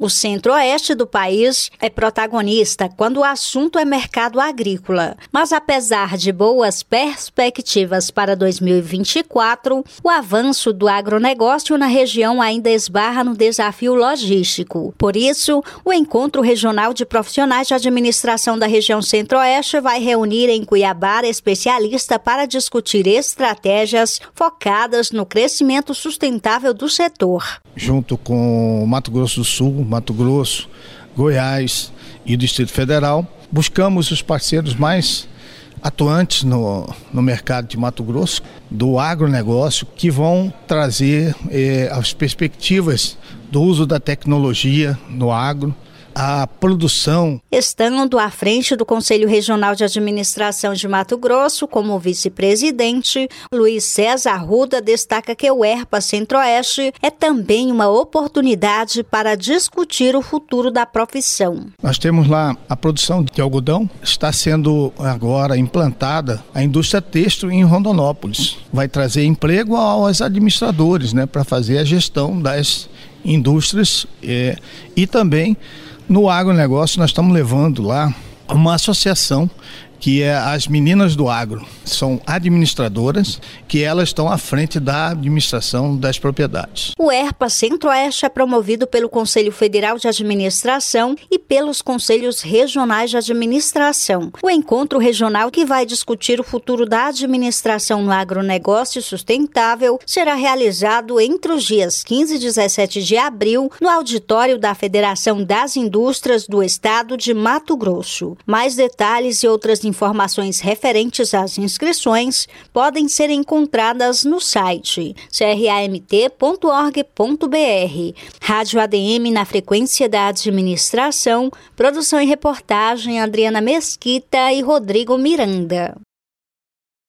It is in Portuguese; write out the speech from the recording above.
O centro-oeste do país é protagonista quando o assunto é mercado agrícola. Mas apesar de boas perspectivas para 2024, o avanço do agronegócio na região ainda esbarra no desafio logístico. Por isso, o Encontro Regional de Profissionais de Administração da região centro-oeste vai reunir em Cuiabá especialistas para discutir estratégias focadas no crescimento sustentável do setor. Junto com Mato Grosso do Sul, Mato Grosso, Goiás e Distrito Federal. Buscamos os parceiros mais atuantes no, no mercado de Mato Grosso, do agronegócio, que vão trazer eh, as perspectivas do uso da tecnologia no agro, a produção. Estando à frente do Conselho Regional de Administração de Mato Grosso como vice-presidente, Luiz César Ruda destaca que o ERPA Centro-Oeste é também uma oportunidade para discutir o futuro da profissão. Nós temos lá a produção de algodão, está sendo agora implantada a indústria têxtil em Rondonópolis. Vai trazer emprego aos administradores, né, para fazer a gestão das indústrias é, e também no agronegócio, nós estamos levando lá uma associação que é as meninas do agro. São administradoras que elas estão à frente da administração das propriedades. O ERPA Centro-Oeste é promovido pelo Conselho Federal de Administração e pelos Conselhos Regionais de Administração. O encontro regional que vai discutir o futuro da administração no agronegócio sustentável será realizado entre os dias 15 e 17 de abril no auditório da Federação das Indústrias do Estado de Mato Grosso. Mais detalhes e outras informações referentes às inscrições podem ser encontradas no site cramt.org.br. Rádio ADM na frequência da administração, produção e reportagem Adriana Mesquita e Rodrigo Miranda.